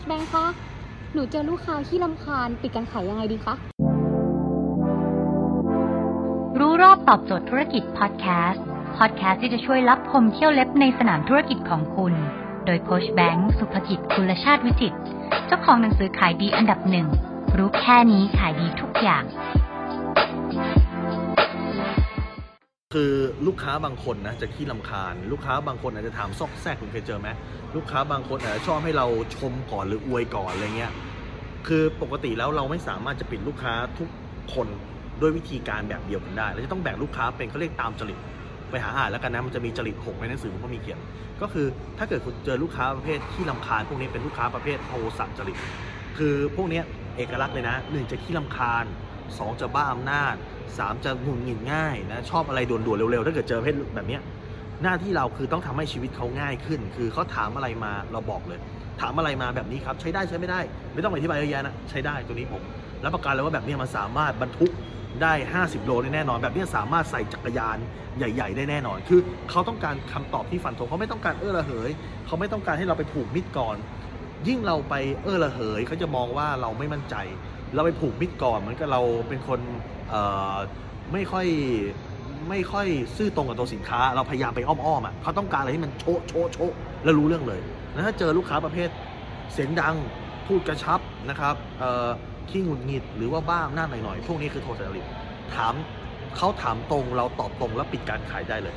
ชแบงค์คะ หนูเจอลูกค้าที่ลำคาญปิดการขายยังไงดีคะ รู้รอบตอบโจทย์ธุรกิจพอดแคสต์ พอดแคสต์ที่จะช่วยรับพมเที่ยวเล็บในสนามธุรกิจของคุณ โดยโคชแบงค์สุภกิจคุณชาติวิจิต เจ้าของหนังสือขายดีอันดับหนึ่ง รู้แค่นี้ขายดีทุกอย่าง คือลูกค้าบางคนนะจะขี้ลำคาญ ลูกค้าบางคนอาจจะถามซอกแซกคุณเคยเจอไหมลูกค้าบางคนอาจจะชอบให้เราชมก่อนหรืออวยก่อนอะไรเงี้ยคือปกติแล้วเราไม่สามารถจะปิดลูกค้าทุกคนด้วยวิธีการแบบเดียวกันได้เราจะต้องแบ่งลูกค้าเป็นเขาเรียกตามจริตไปหาอ่านแล้วกันนะมันจะมีจริตหกในหนังสือผมก็มีเขียน ก็คือถ้าเกิดคุณเจอลูกค้าประเภทที่ลำคาญพวกนี้เป็นลูกค้าประเภทโทสะจริต คือพวกนี้เอกลักษณ์เลยนะหนึ่งจะขี้ลำคาญ สองจะบ้าอำนาจสามจะหงุดหงิดง่ายนะชอบอะไรด่วนๆเร็วๆ ถ้าเกิดเจอเภทแบบเนี้ยหน้าที่เราคือต้องทำให้ชีวิตเขาง่ายขึ้น คือเขาถามอะไรมาเราบอกเลย ถามอะไรมาแบบนี้ครับ ใช้ได้ใช้ไม่ได้ ไม่ต้องอธิบายเยอะแยะนะ ใช้ได้ตัวนี้ผมรับประกันเลยว่าแบบนี้มันสามารถบรรทุกได้ 50 โลได้แน่นอน แบบนี้สามารถใส่จักรยานใหญ่ ๆ ได้แน่นอน คือเขาต้องการคำตอบที่ฟันธงเขาไม่ต้องการเออระเหยเขาไม่ต้องการให้เราไปผูกมิดก่อน ยิ่งเราไปเออระเหยเขาจะมองว่าเราไม่มั่นใจ เราไปผูกมิดก่อนเหมือนกับเราเป็นคนเอ่อไม่ค่อยไม่ค่อยซื่อตรงกับตัวสินค้า เราพยายามไปอ้อมๆอะเขาต้องการอะไรที่มันโชะโชะโชะแล้วรู้เรื่องเลยแล้วถ้าเจอลูกค้าประเภท เสียงดังพูดกระชับนะครับเอ่อขี้หงุดหงิดหรือว่าบ้าหน้าหน่อยๆพวกนี้คือโทรศัพท์ถามเขาถามตรงเราตอบตรงแล้วปิดการขายได้เลย